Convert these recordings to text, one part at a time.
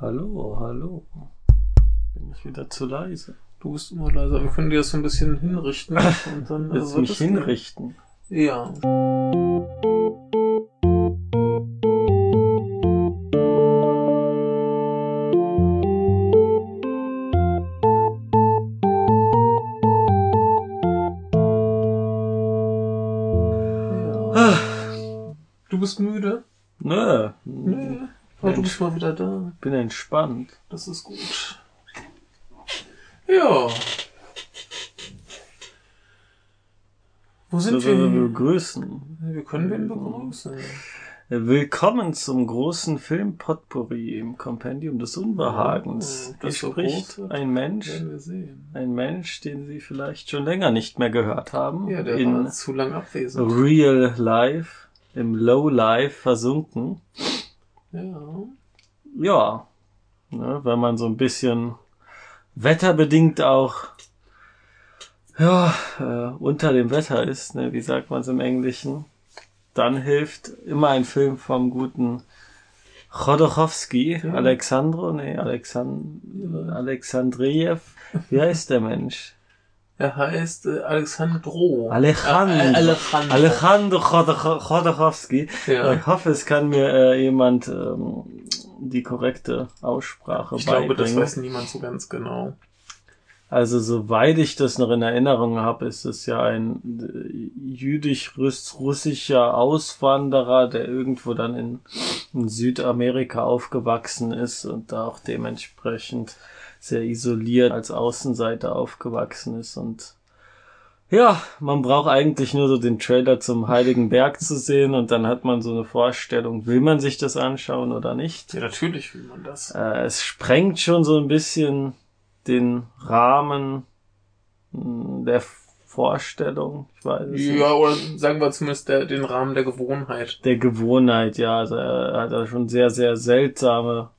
Hallo, hallo. Bin ich wieder zu leise? Du bist immer leiser. Wir können dir das so ein bisschen hinrichten. Und dann Willst du mich es gehen. hinrichten? Ja. Ah, Du bist müde? nö. Nee. Aber du bist mal wieder da. Bin entspannt. Das ist gut. Ja. Wo sind So, wir wir? begrüßen. Wir können wen begrüßen. Willkommen zum großen Film Potpourri im Kompendium des Unbehagens. Oh, das so spricht wird. ein Mensch, ein Mensch, den Sie vielleicht schon länger nicht mehr gehört haben. Ja, der in war zu lang abwesend. Real Life, im Low Life versunken. Ja. Ja, ne, wenn man so ein bisschen wetterbedingt auch ja, äh, unter dem Wetter ist, ne, wie sagt man es im Englischen, dann hilft immer ein Film vom guten Chodorowski, Ja. Alexandro, nee, Alexand Alexandriev, wie heißt der Mensch? Er heißt äh, Alexandro. Alejandro. Äh, Alejandro. Alejandro Chodor- Chodorowski. Ja. Ich hoffe, es kann mir äh, jemand ähm, die korrekte Aussprache Ich glaube, das beibringen. weiß niemand so ganz genau. Also soweit ich das noch in Erinnerung habe, ist es ja ein äh, jüdisch-russischer Auswanderer, der irgendwo dann in, in Südamerika aufgewachsen ist und da auch dementsprechend sehr isoliert als Außenseiter aufgewachsen ist und ja, man braucht eigentlich nur so den Trailer zum Heiligen Berg zu sehen und dann hat man so eine Vorstellung, will man sich das anschauen oder nicht. Ja, natürlich will man das. Äh, es sprengt schon so ein bisschen den Rahmen mh, der Vorstellung, ich weiß es nicht. Ja, oder sagen wir zumindest der, den Rahmen der Gewohnheit. Der Gewohnheit, ja. Also er hat da schon sehr, sehr seltsame,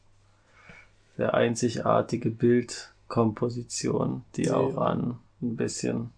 sehr einzigartige Bildkomposition, die Ja. auch an ein bisschen,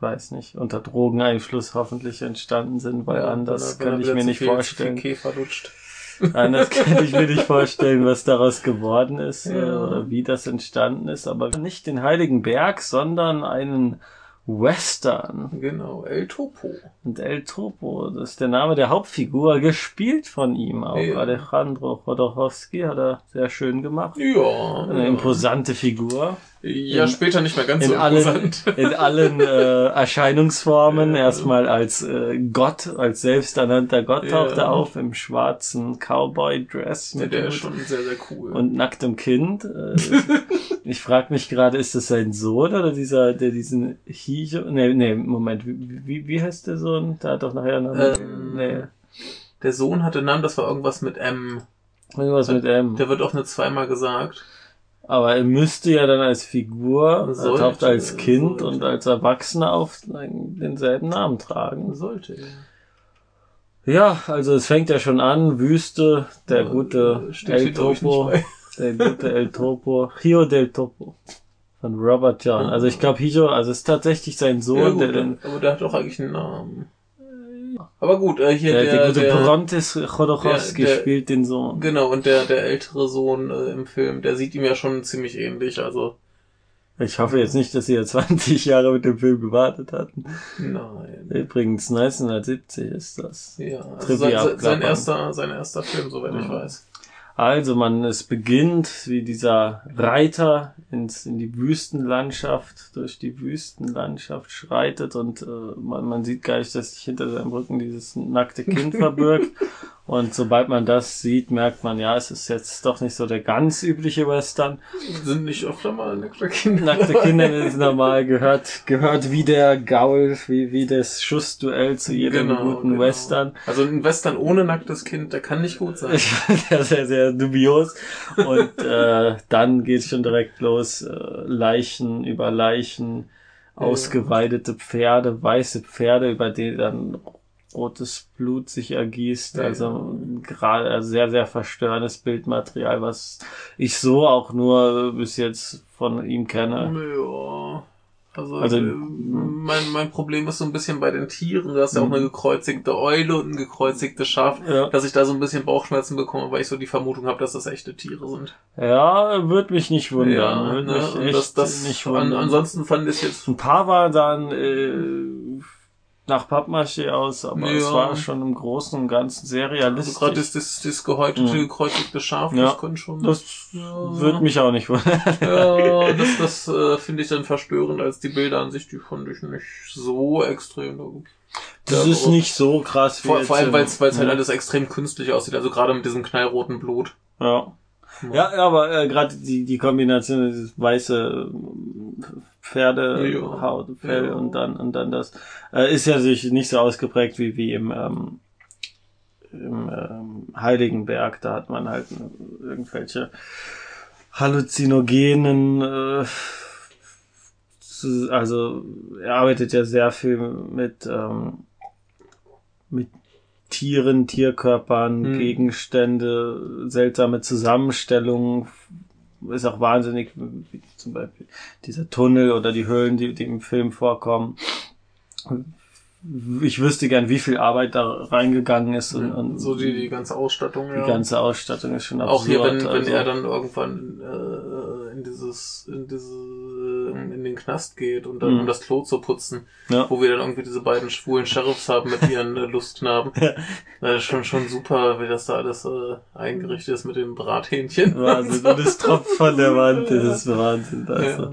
weiß nicht, unter Drogeneinfluss hoffentlich entstanden sind, weil Ja, anders er- wenn er ich mir nicht viel- vorstellen. Viel. Anders kann ich mir nicht vorstellen, was daraus geworden ist Ja. äh, oder wie das entstanden ist. Aber nicht den Heiligen Berg, sondern einen Western. Genau, El Topo. Und El Topo, das ist der Name der Hauptfigur, gespielt von ihm auch. Ja. Alejandro Chodorowski hat er sehr schön gemacht. Ja. Eine ja. imposante Figur. Ja, in- später nicht mehr ganz so In allen, imposant. in allen äh, Erscheinungsformen. Ja. Erstmal als äh, Gott, als selbsternannter Gott taucht Ja. er auf im schwarzen Cowboy-Dress Ja, mit der ist schon sehr, sehr cool. und nacktem Kind. Äh, ich frage mich gerade, ist das sein Sohn oder dieser, der diesen Hijo? Nee, nee, Moment, wie, wie, wie heißt der Sohn? Da hat doch nachher noch Ähm, nee, der Sohn hatte einen Namen, das war irgendwas mit M. irgendwas mit M. Der wird auch nur zweimal gesagt. Aber er müsste ja dann als Figur, er Sollte, taucht als Kind sollte. und als Erwachsener auf denselben Namen tragen. Sollte. Ja, also es fängt ja schon an, Wüste, der gute Äh, El Topo, der gute El Topo, Hio del Topo von Robert John. Also ich glaube Hio, also es ist tatsächlich sein Sohn, Ja, gut, der den aber der hat auch eigentlich einen Namen. Aber gut, äh, hier der, der, der, gute der, Brontes Chodorowski der- spielt den Sohn. genau, und der, der ältere Sohn äh, im Film, der sieht ihm ja schon ziemlich ähnlich, also Ich hoffe jetzt nicht, dass sie ja 20 Jahre mit dem Film gewartet hatten. nein. Übrigens 1970 ist das. Ja, also sein, sein, erster, sein erster Film, soweit ich Ja. weiß. Also man, es beginnt wie dieser Reiter ins, in die Wüstenlandschaft, durch die Wüstenlandschaft schreitet und äh, man, man sieht gar nicht, dass sich hinter seinem Rücken dieses nackte Kind verbirgt. Und sobald man das sieht, merkt man, ja, es ist jetzt doch nicht so der ganz übliche Western. Sind nicht öfter mal nackte Kinder? Nackte Kinder ist normal, gehört, gehört wie der Gaul, wie, wie das Schussduell zu jedem Genau, guten genau. Western. Also ein Western ohne nacktes Kind, der kann nicht gut sein. sehr, sehr, sehr dubios. Und äh, dann geht's schon direkt los. Äh, Leichen über Leichen, ausgeweidete Pferde, weiße Pferde, über die dann rotes Blut sich ergießt. Ja. Also gerade also sehr, sehr verstörendes Bildmaterial, was ich so auch nur bis jetzt von ihm kenne. Ja. Also, Also, äh, hm. mein, mein Problem ist so ein bisschen bei den Tieren. Du hast ja auch Mhm. eine gekreuzigte Eule und ein gekreuzigtes Schaf, Ja. dass ich da so ein bisschen Bauchschmerzen bekomme, weil ich so die Vermutung habe, dass das echte Tiere sind. Ja, würde mich nicht wundern. Würd ne? mich das, das, nicht an, wundern. ansonsten fand ich es jetzt Ein paar waren dann äh, nach Pappmaché aus, aber es Ja. war schon im Großen und Ganzen sehr also realistisch. gerade das, das, das gehäutete, Mhm. gekreuzigte Schaf, Ja. das könnte schon. das Ja. würde mich auch nicht wundern. ja, das, das äh, finde ich dann verstörend als die Bilder an sich, die fand ich nicht so extrem. Das ist nicht so krass wie Vor, vor allem, weil es halt alles extrem künstlich aussieht, also gerade mit diesem knallroten Blut. Ja. Ja, aber äh, gerade die, die Kombination dieses weiße Pferdehaut, Ja. Fell Ja. und dann und dann das äh, ist ja sich nicht so ausgeprägt wie wie im ähm, im ähm, Heiligenberg. Da hat man halt äh, irgendwelche halluzinogenen äh, also er arbeitet ja sehr viel mit ähm, mit Tieren, Tierkörpern, Hm. Gegenstände, seltsame Zusammenstellungen. Ist auch wahnsinnig, wie zum Beispiel dieser Tunnel oder die Höhlen, die, die im Film vorkommen. Ich wüsste gern, wie viel Arbeit da reingegangen ist und, und so die, die ganze Ausstattung, die ja. ganze Ausstattung ist schon Auch hier, wenn, absurd, wenn also. er dann irgendwann äh, in dieses, in diese, in den Knast geht und dann Mhm. um das Klo zu putzen, Ja. wo wir dann irgendwie diese beiden schwulen Sheriffs haben mit ihren äh, Lustknaben. Das ist schon, schon super, wie das da alles äh, eingerichtet ist mit den Brathähnchen. Wahnsinn, und es tropft von der Wand, das ist Wahnsinn. Also. Ja,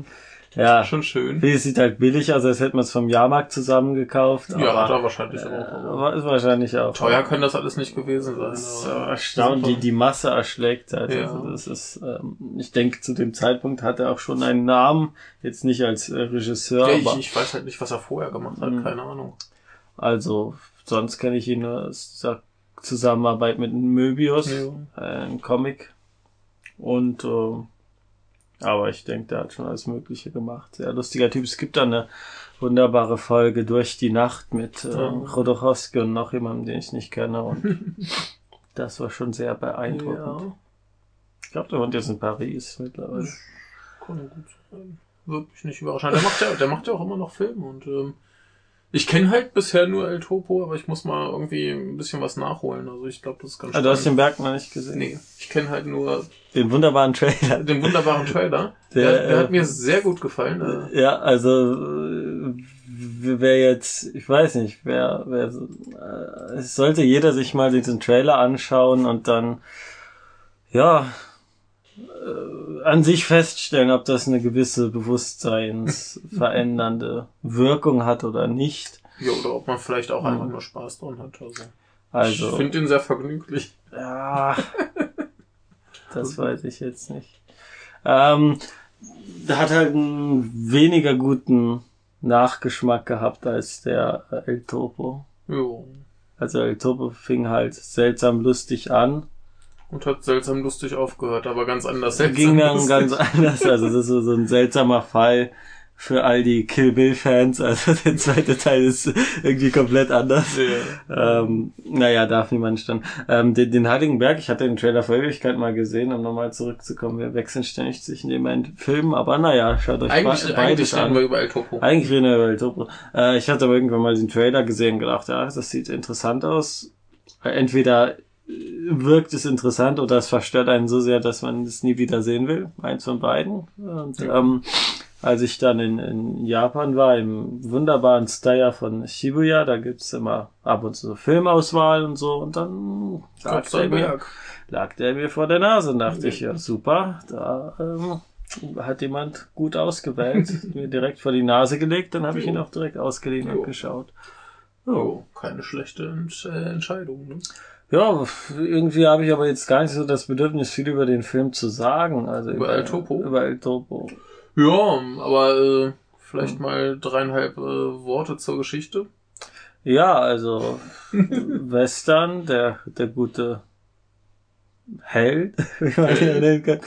Schon schön. es sieht halt billig aus, als hätte man es vom Jahrmarkt zusammengekauft. Ja, aber, da wahrscheinlich äh, auch. Ist wahrscheinlich auch. teuer kann das alles nicht gewesen sein. Das ist aber- äh, erstaunt, die, die Masse erschlägt halt. Ja. Also das ist, ähm, ich denke, zu dem Zeitpunkt hat er auch schon einen Namen, jetzt nicht als äh, Regisseur, Ja, ich, aber ich weiß halt nicht, was er vorher gemacht hat, Mhm. keine Ahnung. also sonst kenne ich ihn nur der Zusammenarbeit mit Möbius, Ja. äh, ein Comic. Und äh, aber ich denke, der hat schon alles Mögliche gemacht. Sehr lustiger Typ. Es gibt da eine wunderbare Folge durch die Nacht mit äh, Ja. Rodorowski und noch jemandem, den ich nicht kenne. Und das war schon sehr beeindruckend. Ja, Ich glaube, der wohnt jetzt in Paris mittlerweile. kann gut sein. Würde mich nicht überraschen. Der macht ja, der macht ja auch immer noch Filme und ähm, ich kenne halt bisher nur El Topo, aber ich muss mal irgendwie ein bisschen was nachholen. Also ich glaube, das ist ganz Ah, du hast den. Berg noch nicht gesehen? Nee, ich kenne halt nur Den wunderbaren Trailer. den wunderbaren Trailer. Der, Der, der äh, hat mir sehr gut gefallen. Äh, Ja, also äh, wer jetzt, ich weiß nicht, wer, wer äh, es sollte jeder sich mal diesen Trailer anschauen und dann ja äh, an sich feststellen, ob das eine gewisse bewusstseinsverändernde Wirkung hat oder nicht. ja, oder ob man vielleicht auch einfach nur Spaß dran hat. Also, Also ich finde ihn sehr vergnüglich. Ja, das weiß ich jetzt nicht. Ähm, hat halt einen weniger guten Nachgeschmack gehabt als der äh, El Topo. Jo. Also El Topo fing halt seltsam lustig an. Und hat seltsam lustig aufgehört, aber ganz anders seltsam ging dann lustig. ganz anders. Also das ist so, so ein seltsamer Fall für all die Kill Bill Fans. Also der zweite Teil ist irgendwie komplett anders. Ja. Ähm, naja, darf niemand stand. Ähm, den, den Heiligen Berg, ich hatte den Trailer vor Ewigkeit mal gesehen, um nochmal zurückzukommen. Wir wechseln ständig zwischen den beiden Filmen, aber naja, schaut euch Eigentlich, be eigentlich beides reden an. wir über El Topo. Eigentlich reden wir über El Topo. Äh, ich hatte aber irgendwann mal den Trailer gesehen und gedacht, ja, das sieht interessant aus. Äh, Entweder wirkt es interessant oder es verstört einen so sehr, dass man es nie wieder sehen will. Eins von beiden. Und ähm, als ich dann in, in Japan war, im wunderbaren Style von Shibuya, da gibt's immer ab und zu Filmauswahl und so, und dann lag der, mir, lag der mir vor der Nase und dachte ich, ja super, da ähm, hat jemand gut ausgewählt, mir direkt vor die Nase gelegt, dann habe ich ihn auch direkt ausgeliehen und geschaut. Oh, keine schlechte äh, Entscheidung. Ne? Ja, irgendwie habe ich aber jetzt gar nicht so das Bedürfnis, viel über den Film zu sagen. Also Über El Topo? Über El Topo. Ja, aber äh, vielleicht mal dreieinhalb äh, Worte zur Geschichte. Ja, also Western, der, der gute Held, wie man ihn nennen kann.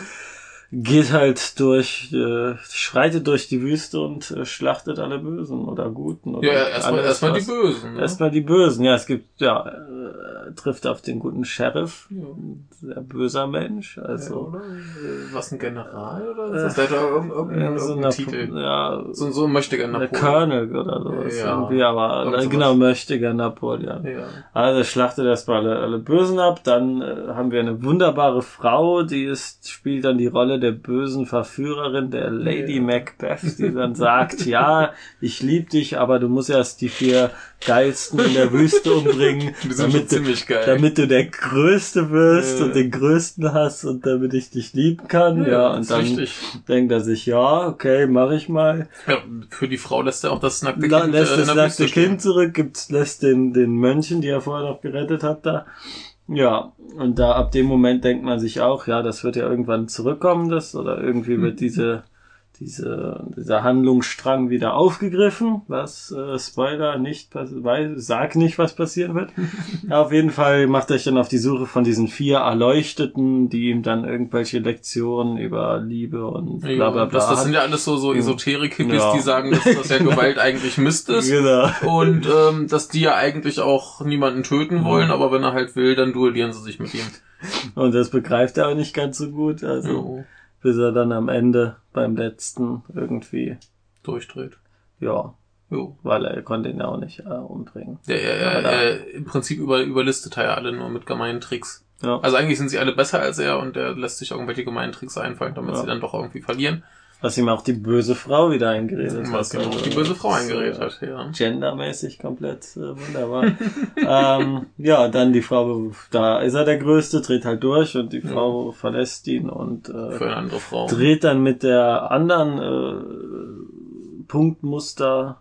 Geht halt durch, äh, schreitet durch die Wüste und äh, schlachtet alle Bösen oder Guten. Oder Ja, erstmal erstmal die Bösen. Ne? Erstmal die Bösen, ja, es gibt, ja, äh, trifft auf den guten Sheriff, Ja. ein sehr böser Mensch, Ja, also, oder? Äh, Was, ein General oder Äh, was? Hat doch irgendeinen, irgendeinen, so irgendeinen eine, Titel. ja, So, so gerne der Napoleon. Colonel oder sowas Ja, irgendwie, aber irgend äh, sowas. genau, möchte gern Napoleon. Ja. Also schlachtet erstmal alle, alle Bösen ab, dann äh, haben wir eine wunderbare Frau, die ist, spielt dann die Rolle der bösen Verführerin, der Lady Ja. Macbeth, die dann sagt, ja, ich lieb dich, aber du musst erst die vier geilsten in der Wüste umbringen, damit du, damit du der Größte wirst Ja. und den Größten hast und damit ich dich lieben kann. Ja, das und dann richtig. denkt er sich, ja, okay, mach ich mal. Ja, für die Frau lässt er auch das nackte Kind lässt äh, das nackte Wüste stehen. Kind zurück, gibt, lässt den, den Mönchen, die er vorher noch gerettet hat, da. Ja, und da ab dem Moment denkt man sich auch, ja, das wird ja irgendwann zurückkommen, das, oder irgendwie wird diese, diese, dieser Handlungsstrang wieder aufgegriffen, was äh, Spoiler nicht weiß, sag nicht, was passieren wird. auf jeden Fall macht er sich dann auf die Suche von diesen vier Erleuchteten, die ihm dann irgendwelche Lektionen über Liebe und bla bla bla. das, das sind ja alles so, so Esoterik-Hippies, Ja. die sagen, dass das ja Gewalt eigentlich Mist ist. genau. Und ähm, dass die ja eigentlich auch niemanden töten wollen, Mhm. aber wenn er halt will, dann duellieren sie sich mit ihm. Und das begreift er auch nicht ganz so gut, also Jo, bis er dann am Ende beim letzten irgendwie, durchdreht. ja, Jo. weil er konnte ihn ja auch nicht äh, umbringen. Er, er, Aber- er, Im Prinzip über, überlistet er ja alle nur mit gemeinen Tricks. Ja, Also eigentlich sind sie alle besser als er und er lässt sich irgendwelche gemeinen Tricks einfallen, damit Ja. sie dann doch irgendwie verlieren. Was ihm auch die böse Frau wieder eingeredet Was hat. ihm auch also die böse Frau eingeredet äh, hat, ja. Gendermäßig komplett äh, wunderbar. ähm, ja, dann die Frau, da ist er der Größte, dreht halt durch und die Ja. Frau verlässt ihn und äh, Für eine andere Frau. dreht dann mit der anderen äh, Punktmuster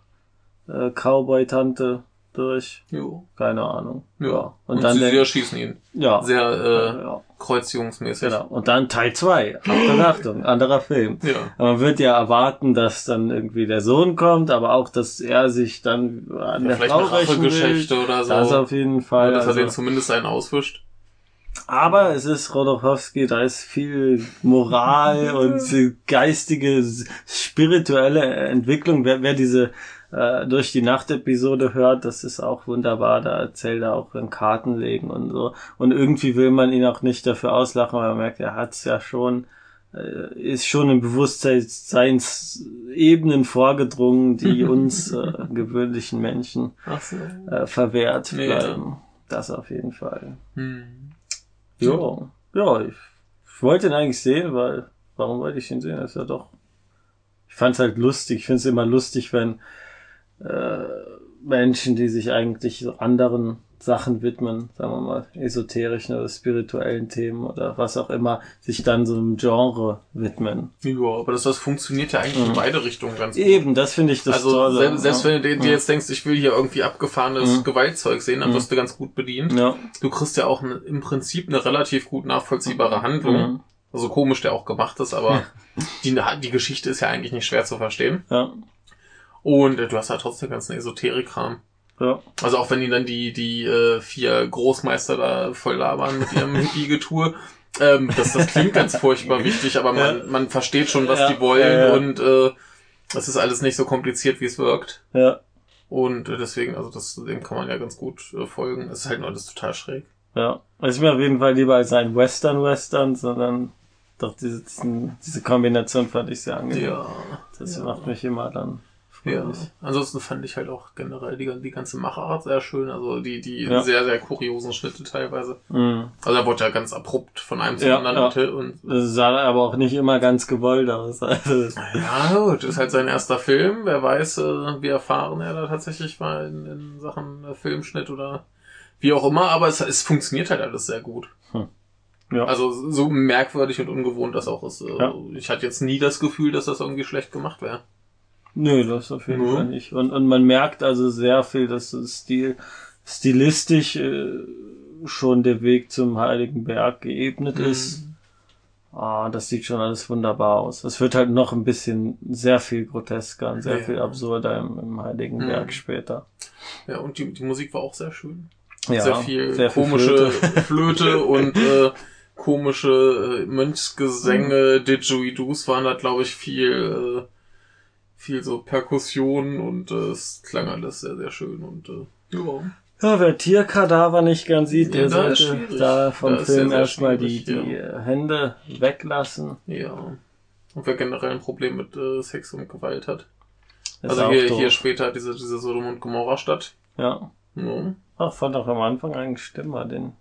äh, Cowboy-Tante durch. Jo. Keine Ahnung. Ja. Und, Und, dann sie, der, sie erschießen ihn. ja, Sehr äh, ja, kreuzjungsmäßig. genau. Und dann Teil 2. Achtung, Achtung, anderer Film. Ja. Man wird ja erwarten, dass dann irgendwie der Sohn kommt, aber auch, dass er sich dann an Ja, der vielleicht Frau eine rächen will. Rachegeschichte oder so. Das auf jeden Fall. dass er den Also, zumindest einen auswischt. aber es ist Rodorowski, da ist viel Moral und geistige, spirituelle Entwicklung. Wer, wer diese äh, durch die Nacht-Episode hört, das ist auch wunderbar. Da erzählt er auch in Karten legen und so. Und irgendwie will man ihn auch nicht dafür auslachen, weil man merkt, er hat's ja schon, äh, ist schon in Bewusstseinsebenen vorgedrungen, die uns äh, gewöhnlichen Menschen so. äh, verwehrt Ja. bleiben. Das auf jeden Fall. Hm. Ja, ja, ich, ich wollte ihn eigentlich sehen, weil, warum wollte ich ihn sehen? Das ist ja doch, ich fand es halt lustig. Ich finde es immer lustig, wenn äh, Menschen, die sich eigentlich so anderen Sachen widmen, sagen wir mal, esoterischen oder spirituellen Themen oder was auch immer, sich dann so einem Genre widmen. Ja, aber das, das funktioniert ja eigentlich in Mhm. beide Richtungen ganz gut. Eben, das finde ich das also Tolle. selbst, selbst ja. wenn du dir dir jetzt denkst, ich will hier irgendwie abgefahrenes Mhm. Gewaltzeug sehen, dann Mhm. wirst du ganz gut bedient. ja. Du kriegst ja auch ne, im Prinzip eine relativ gut nachvollziehbare Handlung. Mhm. Also komisch der auch gemacht ist, aber die, die Geschichte ist ja eigentlich nicht schwer zu verstehen. Ja, Und äh, du hast ja trotzdem ganzen Esoterik-Kram. ja, Also auch wenn die dann die, die äh, vier Großmeister da voll labern mit ihrem Hippie-Getue. Ähm, das, das klingt ganz furchtbar wichtig, aber man, Ja. man versteht schon, was Ja, die wollen ja, ja. und äh, das ist alles nicht so kompliziert, wie es wirkt. ja, Und äh, deswegen, also das, dem kann man ja ganz gut äh, folgen. Es ist halt nur alles total schräg. ja. Also ich mir auf jeden Fall lieber als ein Western-Western, sondern doch diese, diesen, diese Kombination fand ich sehr angenehm. Das ja. macht mich immer dann Ja. Ansonsten fand ich halt auch generell die, die ganze Machart sehr schön. Also die, die Ja. sehr, sehr kuriosen Schnitte teilweise. Mhm. Also er wurde ja ganz abrupt von einem zum Ja, anderen ja. und, Das sah aber auch nicht immer ganz gewollt aus. Also, Ja, gut, ist halt sein erster Film. Wer weiß, äh, wie erfahren er da tatsächlich war in, in Sachen äh, Filmschnitt oder wie auch immer, aber es, es funktioniert halt alles sehr gut. ja. Also so merkwürdig und ungewohnt das auch ist. Äh. Ich hatte jetzt nie das Gefühl, dass das irgendwie schlecht gemacht wäre. Nö, das auf jeden Nö. Fall nicht. Und, und man merkt also sehr viel, dass das Stil, stilistisch äh, schon der Weg zum Heiligen Berg geebnet Mhm. ist. Ah, das sieht schon alles wunderbar aus. Es wird halt noch ein bisschen sehr viel grotesker und sehr Ja. viel absurder im, im Heiligen Mhm. Berg später. Ja, und die, die Musik war auch sehr schön. Ja, sehr viel sehr viel komische Flöte. Flöte, und äh, komische äh, Mönchsgesänge, mhm. Didgeridoos waren da, glaube ich, viel, äh, viel so Perkussionen und äh, es klang alles sehr, sehr schön und äh, ja. Ja, wer Tierkadaver nicht gern sieht, der sollte da vom da Film erstmal die, die ja. Hände weglassen. Ja. Und wer generell ein Problem mit äh, Sex und Gewalt hat. Das also hier, hier später diese, diese Sodom und Gomorra Stadt. Ja. ja. Ach, fand auch am Anfang eigentlich stimmer, den.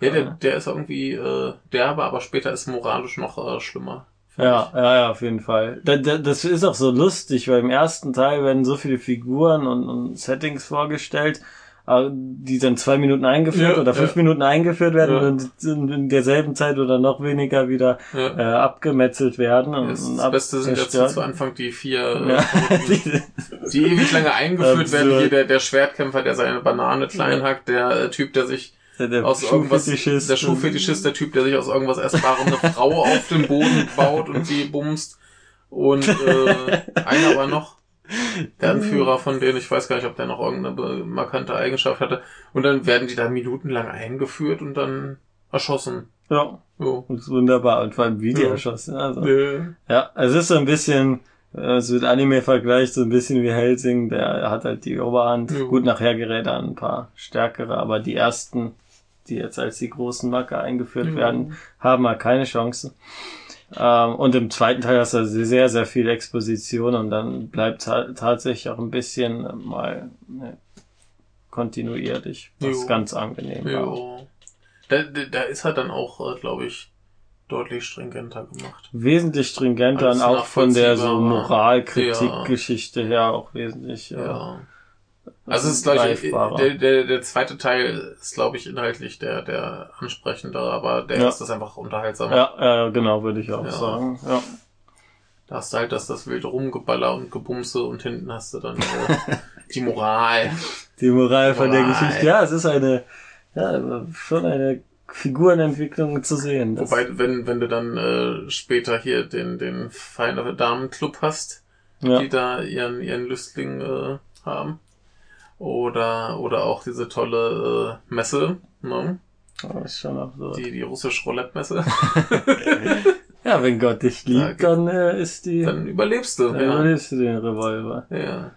Ja, der, der ist irgendwie äh, derbe, aber später ist moralisch noch äh, schlimmer. Ja, ja, ja, auf jeden Fall. Das ist auch so lustig, weil im ersten Teil werden so viele Figuren und, und Settings vorgestellt äh, die dann zwei Minuten eingeführt ja, oder fünf ja. Minuten eingeführt werden ja. und in derselben Zeit oder noch weniger wieder äh, abgemetzelt werden. Und, das, das Beste sind ja zu Anfang die vier, äh, die, die, ewig lange eingeführt werden. Hier der, der Schwertkämpfer, der seine Banane klein hackt, der äh, Typ, der sich der aus irgendwas, der Schuhfetischist, der Typ, der sich aus irgendwas Essbarem eine Frau auf dem Boden baut und sie bumst. Und äh, einer war noch, der Anführer von denen, ich weiß gar nicht, ob der noch irgendeine markante Eigenschaft hatte. Und dann werden die da minutenlang eingeführt und dann erschossen. Ja. So. Das ist wunderbar. Und vor allem wie die ja. erschossen. Also, ja. ja, es ist so ein bisschen, es wird Anime-Vergleich so ein bisschen wie Helsing, der hat halt die Oberhand. Ja. Gut, nachher gerät er ein paar stärkere, aber die ersten, die jetzt als die großen Macker eingeführt ja. werden, haben halt keine Chance. Ähm, und im zweiten Teil hast du sehr, sehr viel Exposition und dann bleibt ta tatsächlich auch ein bisschen mal ne, kontinuierlich, was jo. ganz angenehm jo. war. Da, da ist halt dann auch, äh, glaube ich, deutlich stringenter gemacht. Wesentlich stringenter und auch von der so Moralkritik-Geschichte ja. her auch wesentlich. Ja. ja. Also es ist, glaube ich, der, der, der zweite Teil ist, glaube ich, inhaltlich der, der ansprechendere, aber der ja. ist das einfach unterhaltsamer. Ja, ja, genau, würde ich auch ja. sagen. Ja. Da hast du halt das, das wilde Rumgeballer und Gebumse und hinten hast du dann äh, die Moral. Die Moral von Moral. der Geschichte. Ja, es ist eine, ja, schon eine Figurenentwicklung zu sehen. Wobei, wenn, wenn du dann äh, später hier den, den Feine Damenclub hast, ja. die da ihren, ihren Lüstling äh, haben. Oder, oder auch diese tolle äh, Messe, ne? Oh, ist schon absurd. Die, die russische Roulette-Messe. ja, wenn Gott dich liebt, da dann äh, ist die. Dann überlebst du, dann ja. überlebst du den Revolver. Ja.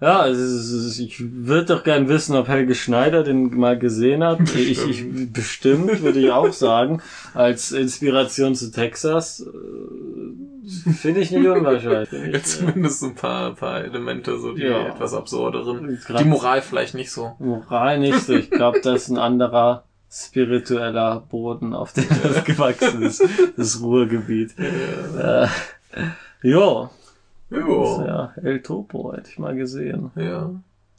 Ja, also ich würde doch gern wissen, ob Helge Schneider den mal gesehen hat. Ich, ich bestimmt würde ich auch sagen, als Inspiration zu Texas äh, finde ich nicht unwahrscheinlich. Ich, ja, zumindest ein paar, paar Elemente, so die ja. etwas absurderen. Die Moral vielleicht nicht so. Moral nicht so. Ich glaube, das ist ein anderer spiritueller Boden, auf dem das gewachsen ist. Das Ruhrgebiet. Ja. Äh, jo. Jo. Ja, El Topo hätte ich mal gesehen. Ja.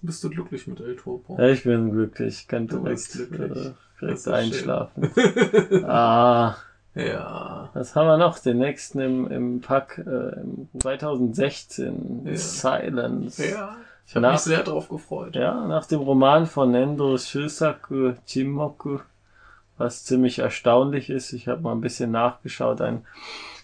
Bist du glücklich mit El Topo? Ja, ich bin glücklich. Kann direkt, äh, direkt einschlafen. ah. Ja. Was haben wir noch? Den nächsten im, im Pack äh, im 2016. Ja. Silence. Ja. Ich habe mich sehr drauf gefreut. Ja, nach dem Roman von Nendo Shusaku Chimoku, was ziemlich erstaunlich ist. Ich habe mal ein bisschen nachgeschaut. Ein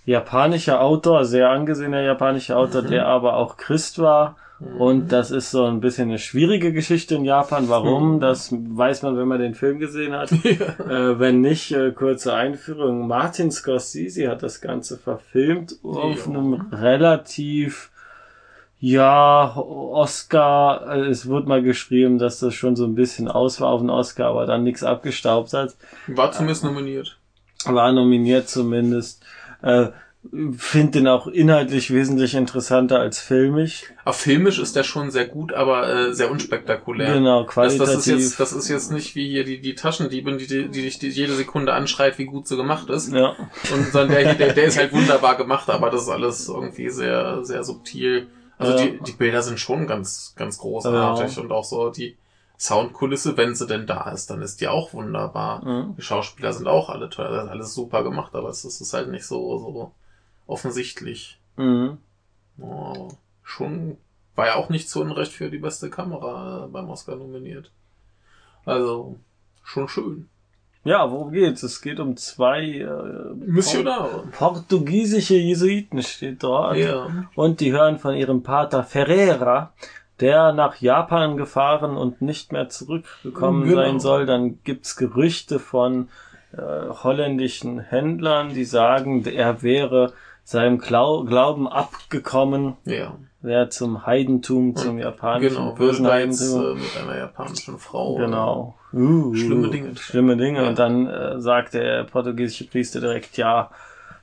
japanischer Autor, sehr angesehener japanischer Autor, mhm. der aber auch Christ war. Mhm. Und das ist so ein bisschen eine schwierige Geschichte in Japan. Warum? Mhm. Das weiß man, wenn man den Film gesehen hat. Ja. Äh, wenn nicht, äh, kurze Einführung. Martin Scorsese hat das Ganze verfilmt auf ja. einem relativ ja, Oscar, äh, es wurde mal geschrieben, dass das schon so ein bisschen aus war auf den Oscar, aber dann nichts abgestaubt hat. War zumindest nominiert. War nominiert zumindest. Äh, finde den auch inhaltlich wesentlich interessanter als filmisch. Auf filmisch ist der schon sehr gut, aber äh, sehr unspektakulär. Genau, qualitativ. Das, das, ist jetzt, das ist jetzt nicht wie hier die, die Taschendiebin, die, die, die die jede Sekunde anschreit, wie gut sie gemacht ist. Ja. Und sondern der, der, der ist halt wunderbar gemacht, aber das ist alles irgendwie sehr, sehr subtil. Also ja. die, die Bilder sind schon ganz, ganz großartig ja. und auch so die, Soundkulisse, wenn sie denn da ist, dann ist die auch wunderbar. Mhm. Die Schauspieler sind auch alle toll, das ist alles super gemacht, aber es ist halt nicht so, so offensichtlich. Mhm. Oh, schon war ja auch nicht zu Unrecht für die beste Kamera beim Oscar nominiert. Also, schon schön. Ja, worum geht's? Es geht um zwei äh, Missionare. Portugiesische Jesuiten steht dort. Ja. Und die hören von ihrem Pater Ferreira, der nach Japan gefahren und nicht mehr zurückgekommen genau. sein soll. Dann gibt's Gerüchte von äh, holländischen Händlern, die sagen, er wäre seinem Glau Glauben abgekommen. Ja. Wäre zum Heidentum, zum japanischen genau, bösen Heidentum. Äh, mit einer japanischen Frau. Genau. Uh, schlimme Dinge. Schlimme Dinge. Ja. Und dann äh, sagt der portugiesische Priester direkt, ja,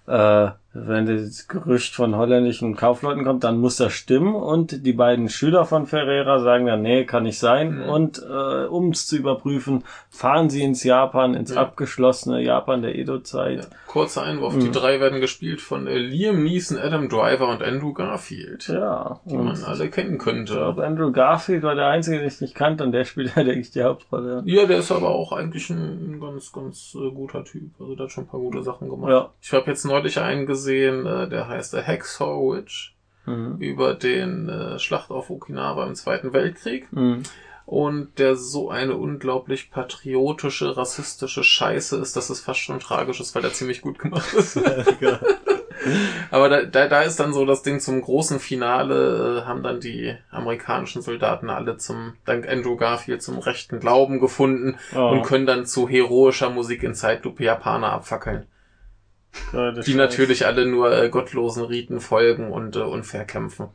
äh, wenn das Gerücht von holländischen Kaufleuten kommt, dann muss das stimmen. Und die beiden Schüler von Ferreira sagen dann, nee, kann nicht sein. Mhm. Und äh, um es zu überprüfen, fahren sie ins Japan, ins ja. abgeschlossene Japan der Edo-Zeit. Ja. Kurzer Einwurf, mhm. die drei werden gespielt von äh, Liam Neeson, Adam Driver und Andrew Garfield. Ja. Die man alle kennen könnte. Ich glaube, Andrew Garfield war der Einzige, den ich nicht kannte und der spielt ja, denke ich, die Hauptrolle. Ja, der ist aber auch eigentlich ein, ein ganz, ganz äh, guter Typ. Also der hat schon ein paar gute Sachen gemacht. Ja. Ich habe jetzt neulich einen gesehen, äh, der heißt The Hacksaw Witch, mhm. über den äh, Schlacht auf Okinawa im Zweiten Weltkrieg. Mhm. Und der so eine unglaublich patriotische, rassistische Scheiße ist, dass es fast schon tragisch ist, weil der ziemlich gut gemacht ist. Aber da, da, da ist dann so das Ding zum großen Finale, äh, haben dann die amerikanischen Soldaten alle zum, dank Andrew Garfield, zum rechten Glauben gefunden oh. und können dann zu heroischer Musik in Zeitlupe Japaner abfackeln die natürlich alle nur äh, gottlosen Riten folgen und äh, unfair kämpfen.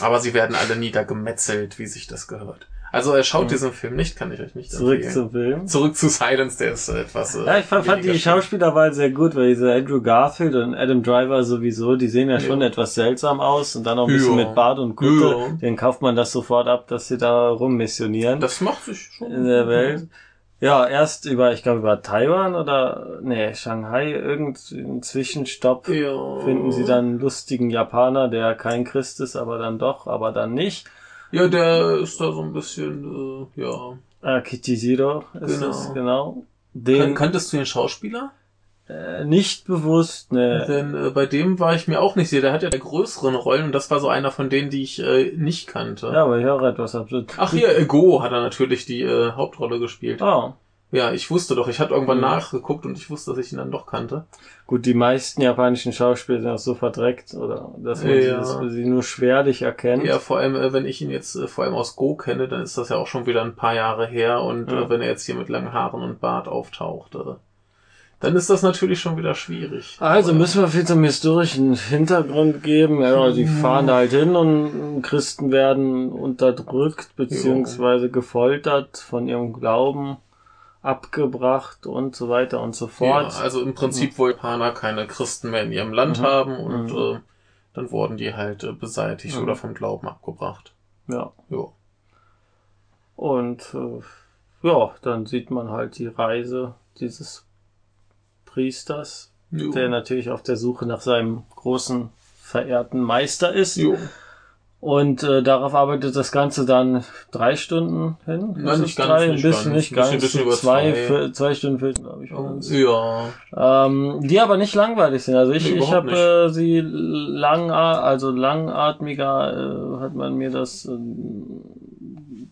Aber sie werden alle niedergemetzelt, wie sich das gehört. Also er schaut mhm. diesen Film nicht, kann ich euch nicht Zurück empfehlen. zum Film. Zurück zu Silence, der ist äh, etwas. Äh, ja, ich fand, fand die Schauspielerwahl sehr gut, weil diese Andrew Garfield und Adam Driver sowieso, die sehen ja schon ja. etwas seltsam aus und dann auch ein bisschen ja. mit Bart und Kutte. Ja. Den kauft man das sofort ab, dass sie da rummissionieren. Das macht sich schon. In der Welt. Ja, erst über, ich glaube, über Taiwan oder, nee, Shanghai, irgendeinen Zwischenstopp ja. finden sie dann einen lustigen Japaner, der kein Christ ist, aber dann doch, aber dann nicht. Ja, der ist da so ein bisschen, äh, ja. Ah, Kichijiro ist genau. es, genau. Den, kan kanntest du den Schauspieler? Äh, nicht bewusst, ne. Denn äh, bei dem war ich mir auch nicht sicher. Der hat ja größeren Rollen und das war so einer von denen, die ich äh, nicht kannte. Ja, aber ich höre etwas absolut. Ach hier, äh, Go hat er natürlich die äh, Hauptrolle gespielt. Oh. Ja, ich wusste doch. Ich hatte irgendwann mhm. nachgeguckt und ich wusste, dass ich ihn dann doch kannte. Gut, die meisten japanischen Schauspieler sind auch so verdreckt, oder dass man ja. sie, sie nur schwerlich erkennt. Ja, vor allem, äh, wenn ich ihn jetzt vor allem aus Go kenne, dann ist das ja auch schon wieder ein paar Jahre her und ja. wenn er jetzt hier mit langen Haaren und Bart auftaucht, äh, dann ist das natürlich schon wieder schwierig. Also müssen wir viel zum historischen Hintergrund geben. Ja, die fahren da halt hin und Christen werden unterdrückt beziehungsweise gefoltert von ihrem Glauben abgebracht und so weiter und so fort. Ja, also im Prinzip wollten Japaner keine Christen mehr in ihrem Land mhm. haben und mhm. äh, dann wurden die halt äh, beseitigt mhm. oder vom Glauben abgebracht. Ja. Ja. Und äh, ja, dann sieht man halt die Reise dieses Priesters, jo. der natürlich auf der Suche nach seinem großen verehrten Meister ist. Jo. Und äh, darauf arbeitet das Ganze dann drei Stunden hin. Nein, nicht ganz, drei, nicht, bisschen, nicht ganz, bisschen, bisschen zwei, zwei. zwei Stunden Film, glaube ich. Ja. Ähm, die aber nicht langweilig sind. Also ich, nee, ich habe äh, sie lang, also langatmiger äh, hat man mir das äh,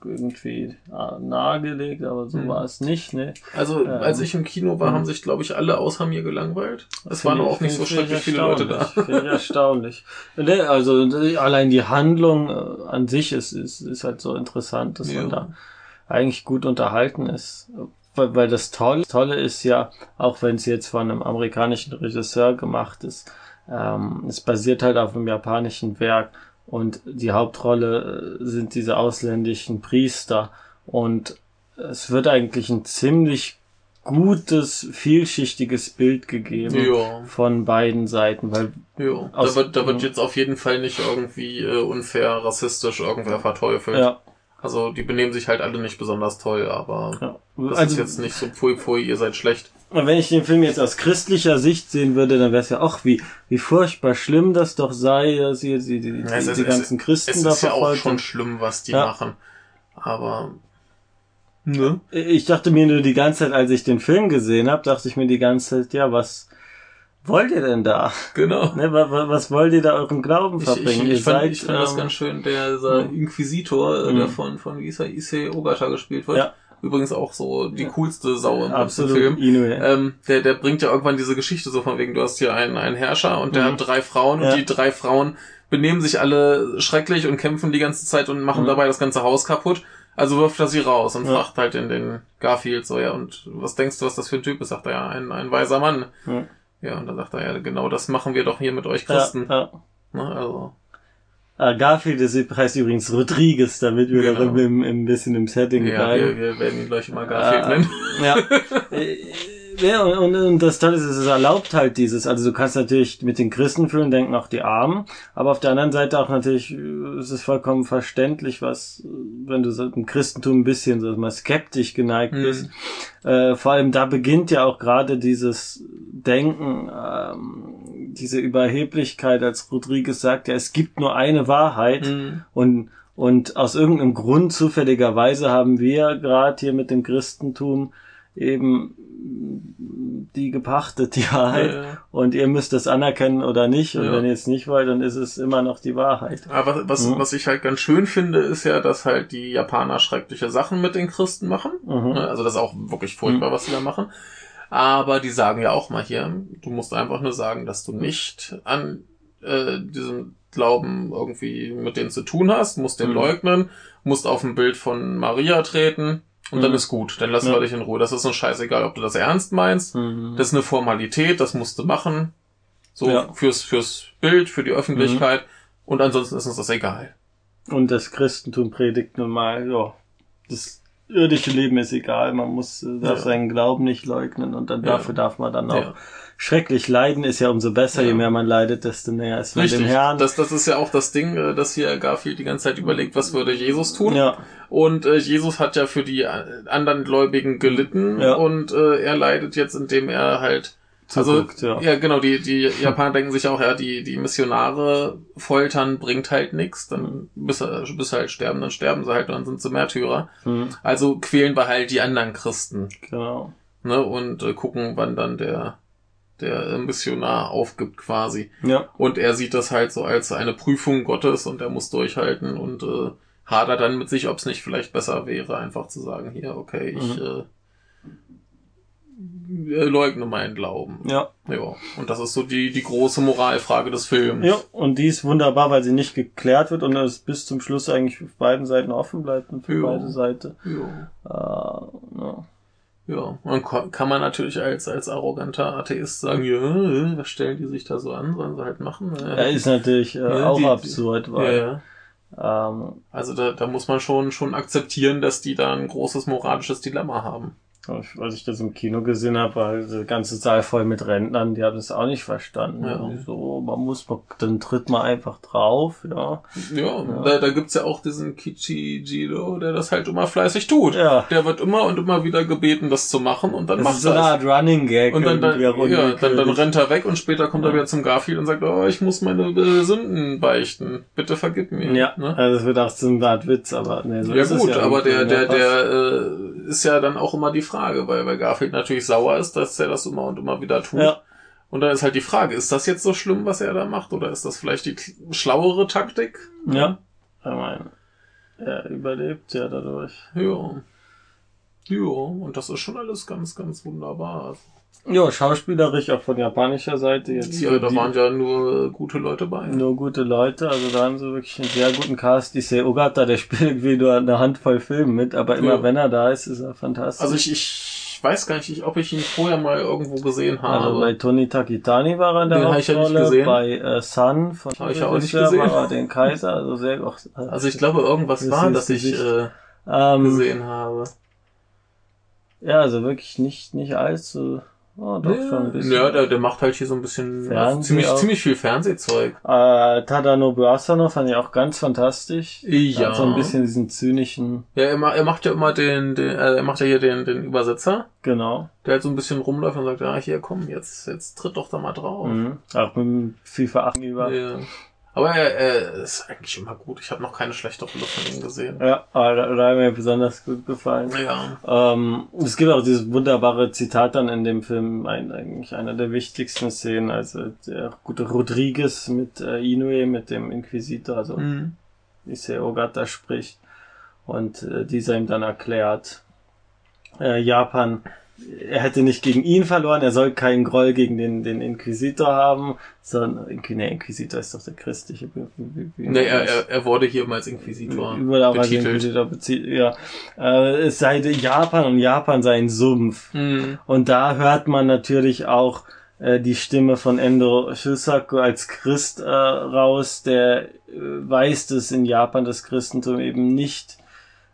irgendwie ah, nahegelegt, aber so hm. war es nicht. Ne? Also ähm, als ich im Kino war, hm. haben sich, glaube ich, alle außer mir gelangweilt. Es waren auch nicht so schrecklich viele Leute da. Finde ich erstaunlich. Also allein die Handlung äh, an sich ist, ist, ist halt so interessant, dass ja. man da eigentlich gut unterhalten ist. Weil, weil das Tolle, Tolle ist ja, auch wenn es jetzt von einem amerikanischen Regisseur gemacht ist, ähm, es basiert halt auf einem japanischen Werk und die Hauptrolle äh, sind diese ausländischen Priester und es wird eigentlich ein ziemlich gutes, vielschichtiges Bild gegeben jo. von beiden Seiten, weil jo. da wird, da wird jetzt auf jeden Fall nicht irgendwie äh, unfair, rassistisch irgendwer verteufelt. Ja. Also die benehmen sich halt alle nicht besonders toll, aber ja. das also, ist jetzt nicht so pfui pfui, ihr seid schlecht. Wenn ich den Film jetzt aus christlicher Sicht sehen würde, dann wäre es ja auch wie, wie furchtbar schlimm das doch sei, dass sie die, die, die, ja, die, ganzen Christen es da verfolgen. Es ist ja auch schon schlimm, was die ja. machen. Aber Ne? Ich dachte mir nur die ganze Zeit, als ich den Film gesehen habe, dachte ich mir die ganze Zeit, ja, was wollt ihr denn da? Genau. Ne, was, was wollt ihr da euren Glauben verbringen? Ich, ich, ich fand, seid, ich fand ähm, das ganz schön, der, der Inquisitor, äh, der mhm. von, von wie ist er, Issei Ogata gespielt wird. Ja. Übrigens auch so die coolste Sau im Absolut. Film. Inoue. Ähm, der, der bringt ja irgendwann diese Geschichte so von wegen, du hast hier einen, einen Herrscher und der mhm. hat drei Frauen ja. und die drei Frauen benehmen sich alle schrecklich und kämpfen die ganze Zeit und machen mhm. dabei das ganze Haus kaputt. Also wirft er sie raus und ja. fragt halt in den Garfield so, ja, und was denkst du, was das für ein Typ ist? Sagt er, ja, ein, ein weiser Mann. Ja. ja, und dann sagt er, ja, genau das machen wir doch hier mit euch Christen. Ja, ja. Ne, also. Ah, Garfield ist, heißt übrigens Rodriguez, damit wir genau. da im, im, bisschen im Setting ja, bleiben. Wir, wir werden ihn gleich mal Garfield ah, nennen. Ja. Ja, und, und das Tolle ist, es erlaubt halt dieses, also du kannst natürlich mit den Christen fühlen, denken auch die Armen, aber auf der anderen Seite auch natürlich äh, ist es vollkommen verständlich, was, wenn du so im Christentum ein bisschen so mal skeptisch geneigt mhm. bist. Äh, vor allem da beginnt ja auch gerade dieses Denken, ähm, diese Überheblichkeit, als Rodriguez sagt, ja, es gibt nur eine Wahrheit mhm. und und aus irgendeinem Grund zufälligerweise haben wir gerade hier mit dem Christentum eben die gepachtet, die Wahrheit. Ja, ja. Und ihr müsst das anerkennen oder nicht. Und ja. wenn ihr es nicht wollt, dann ist es immer noch die Wahrheit. Aber was, mhm. was ich halt ganz schön finde, ist ja, dass halt die Japaner schreckliche Sachen mit den Christen machen. Mhm. Ne, also das ist auch wirklich furchtbar, mhm. was sie da machen. Aber die sagen ja auch mal hier, du musst einfach nur sagen, dass du nicht an äh, diesem Glauben irgendwie mit denen zu tun hast, musst den mhm. leugnen, musst auf ein Bild von Maria treten und mhm. dann ist gut, dann lassen ja. wir dich in Ruhe. Das ist uns scheißegal, ob du das ernst meinst. Mhm. Das ist eine Formalität, das musst du machen. So ja. fürs, fürs Bild, für die Öffentlichkeit. Mhm. Und ansonsten ist uns das egal. Und das Christentum predigt nun mal, ja, das irdische Leben ist egal, man muss, äh, darf ja. seinen Glauben nicht leugnen und dann dafür darf man dann auch schrecklich leiden ist ja umso besser, ja. je mehr man leidet, desto näher ist man Richtig. dem Herrn. Das, das ist ja auch das Ding, äh, dass hier Garfield die ganze Zeit überlegt, was würde Jesus tun. Ja. Und äh, Jesus hat ja für die äh, anderen Gläubigen gelitten ja. und äh, er leidet jetzt, indem er halt Zuguckt, also, ja. ja, genau, die, die Japaner denken sich auch, ja, die, die Missionare foltern bringt halt nix, dann bis, bis halt sterben, dann sterben sie halt und dann sind sie Märtyrer. Mhm. Also quälen wir halt die anderen Christen. Genau. Ne, und äh, gucken, wann dann der, der Missionar aufgibt quasi. Ja. Und er sieht das halt so als eine Prüfung Gottes und er muss durchhalten und äh, hadert dann mit sich, ob es nicht vielleicht besser wäre, einfach zu sagen, hier, okay, ich mhm. äh, leugne meinen Glauben. Ja. Ja. Und das ist so die, die große Moralfrage des Films. Ja, und die ist wunderbar, weil sie nicht geklärt wird und es bis zum Schluss eigentlich auf beiden Seiten offen bleibt und für ja. beide Seiten. Ja. Äh, ja. Ja, und kann man natürlich als, als arroganter Atheist sagen, ja, was stellen die sich da so an, sollen sie halt machen. Ja, ist natürlich äh, ja, auch die, absurd, weil. Ja, ähm, also da, da muss man schon, schon akzeptieren, dass die da ein großes moralisches Dilemma haben. Als ich das im Kino gesehen habe, war der ganze Saal voll mit Rentnern, die haben das auch nicht verstanden. Ja. So, man muss, dann tritt man einfach drauf, ja. Ja, ja. Da, da gibt's ja auch diesen Kichijiro, der das halt immer fleißig tut. Ja. Der wird immer und immer wieder gebeten, das zu machen und dann das macht ist so eine Art Running Gag. Und dann, dann, ja, dann, dann rennt er weg und später kommt er wieder zum Garfield und sagt, oh, ich muss meine äh, Sünden beichten. Bitte vergib mir. Ja, ne? also das wird auch so eine Art Witz, aber nee, so ja, ist gut, es ja aber der, der, der, der äh, ist ja dann auch immer die Frage, weil, weil Garfield natürlich sauer ist, dass er das immer und immer wieder tut. Ja. Und dann ist halt die Frage, ist das jetzt so schlimm, was er da macht, oder ist das vielleicht die schlauere Taktik? Ja. Ich meine, er überlebt ja dadurch. Ja. Ja, und das ist schon alles ganz, ganz wunderbar. Ja, schauspielerisch auch von japanischer Seite jetzt. Ja, da waren ja nur äh, gute Leute bei. Nur gute Leute, also da haben sie wirklich einen sehr guten Cast. Die Sei Ogata, der spielt wie nur eine Handvoll Filme mit, aber immer ja. wenn er da ist, ist er fantastisch. Also ich, ich weiß gar nicht, ob ich ihn vorher mal irgendwo gesehen habe. Also bei Tony Takitani war er in der den Hauptrolle, ja nicht gesehen. bei äh, Sun von habe ich auch nicht gesehen. war er den Kaiser, also sehr auch, äh, Also ich glaube irgendwas war, das ich äh, ähm, gesehen habe. Ja, also wirklich nicht nicht allzu Oh, doch ja, schon ein bisschen. Ja, der, der macht halt hier so ein bisschen ziemlich, ziemlich viel Fernsehzeug. Äh, Tadanobu Asano fand ich auch ganz fantastisch. Ja. Hat so ein bisschen diesen zynischen. Ja, er, macht, er macht ja immer den, den äh, er macht ja hier den, den Übersetzer. Genau. Der halt so ein bisschen rumläuft und sagt, ja, hier komm, jetzt, jetzt tritt doch da mal drauf. Mhm. Auch mit viel Verachten über. Ja. Aber er, er ist eigentlich immer gut. Ich habe noch keine schlechte Rolle von ihm gesehen. Ja, aber da, da hat mir besonders gut gefallen. Ja. Ähm, es gibt auch dieses wunderbare Zitat dann in dem Film, ein, eigentlich einer der wichtigsten Szenen, also der gute Rodriguez mit äh, Inoue, mit dem Inquisitor, also mhm. Issei Ogata spricht und äh, dieser ihm dann erklärt, äh, Japan er hätte nicht gegen ihn verloren, er soll keinen Groll gegen den, den Inquisitor haben, sondern, ne, Inquisitor ist doch der christliche. Nee, er, er, er wurde hier mal als Inquisitor wurde auch betitelt. Als Inquisitor bezieht, ja. Äh, es sei Japan und Japan sei ein Sumpf. Mhm. Und da hört man natürlich auch äh, die Stimme von Endo Shusaku als Christ äh, raus, der äh, weiß, dass in Japan das Christentum eben nicht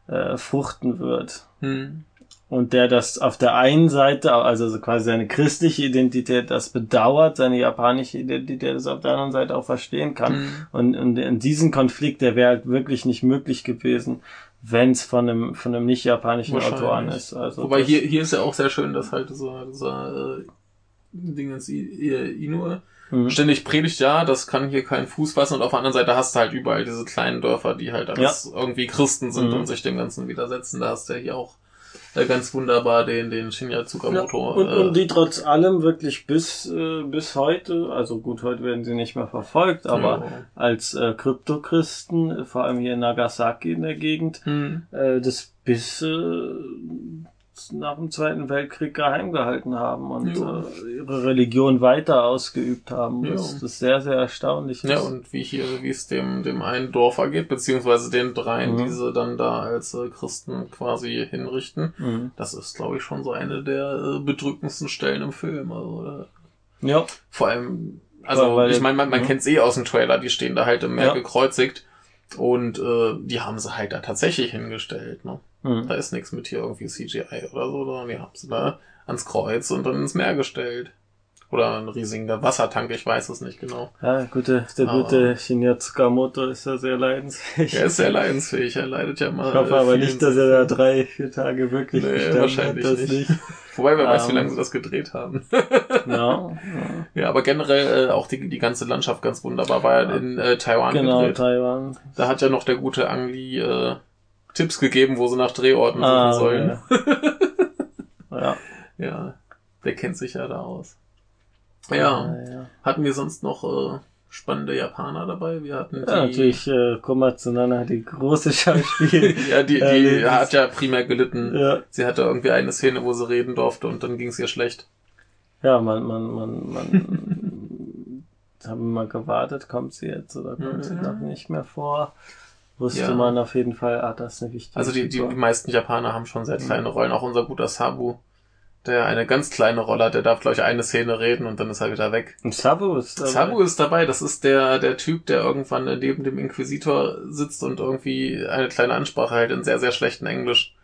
äh, fruchten wird. Mhm und der das auf der einen Seite, also quasi seine christliche Identität, das bedauert, seine japanische Identität das auf der anderen Seite auch verstehen kann. Mhm. Und, und in diesen Konflikt, der wäre halt wirklich nicht möglich gewesen, wenn es von einem von einem nicht japanischen Autoren ist. Also Wobei hier hier ist ja auch sehr schön, dass halt so so äh, Dingens Inoue mhm. ständig predigt, ja, das kann hier keinen Fuß fassen und auf der anderen Seite hast du halt überall diese kleinen Dörfer, die halt alles ja. irgendwie Christen sind mhm. und sich dem Ganzen widersetzen. Da hast du ja hier auch ganz wunderbar den, den Shinya Tsukamoto. Ja, und, äh, und die trotz allem wirklich bis, äh, bis heute, also gut, heute werden sie nicht mehr verfolgt, aber ja. als äh, Kryptochristen, vor allem hier in Nagasaki in der Gegend, hm. äh, das bis äh, nach dem Zweiten Weltkrieg geheim gehalten haben und äh, ihre Religion weiter ausgeübt haben. Ja. Das, ist sehr, sehr erstaunlich Ja, und wie hier, wie es dem, dem einen Dorfer geht, beziehungsweise den dreien, mhm. die sie dann da als äh, Christen quasi hinrichten, mhm. das ist, glaube ich, schon so eine der äh, bedrückendsten Stellen im Film. Also, ja. Vor allem, also weil, ich meine, man, man ja. kennt es eh aus dem Trailer, die stehen da halt im Meer ja. gekreuzigt und äh, die haben sie halt da tatsächlich hingestellt. Ne? Mhm. Da ist nichts mit hier irgendwie CGI oder so, sondern die haben sie da ans Kreuz und dann ins Meer gestellt. Oder ein riesiger Wassertank, ich weiß es nicht genau. Ja, gute, der aber gute Shinya Tsukamoto ist ja sehr leidensfähig. Er ist sehr leidensfähig, er leidet ja mal. Ich hoffe aber nicht, dass er da drei, vier Tage wirklich nee, wahrscheinlich hat, nicht. nicht. Wobei, wer um, weiß, wie ähm. lange sie das gedreht haben. ja, ja. ja, aber generell äh, auch die, die ganze Landschaft ganz wunderbar. War ja in äh, Taiwan genau, gedreht. Taiwan. Da hat ja noch der gute Ang Lee äh, Tipps gegeben, wo sie nach Drehorten ah, suchen sollen. Ja. ja. ja, der kennt sich ja da aus. Ja, ja. hatten wir sonst noch äh, spannende Japaner dabei? Wir hatten die... Ja, natürlich äh, Komatsunana, die große Schauspiel. ja, die, die äh, hat ja primär gelitten. Ja. Sie hatte irgendwie eine Szene, wo sie reden durfte und dann ging es ihr schlecht. Ja, man, man, man, man haben mal gewartet, kommt sie jetzt oder kommt ja, sie noch nicht mehr vor wusste ja. man auf jeden Fall, ah, das ist eine wichtige Also die, die, die meisten Japaner haben schon sehr kleine Rollen, auch unser guter Sabu, der eine ganz kleine Rolle hat, der darf, glaube ich, eine Szene reden und dann ist er wieder weg. Und Sabu ist dabei? Sabu ist dabei, das ist der, der Typ, der irgendwann neben dem Inquisitor sitzt und irgendwie eine kleine Ansprache hält in sehr, sehr schlechten Englisch.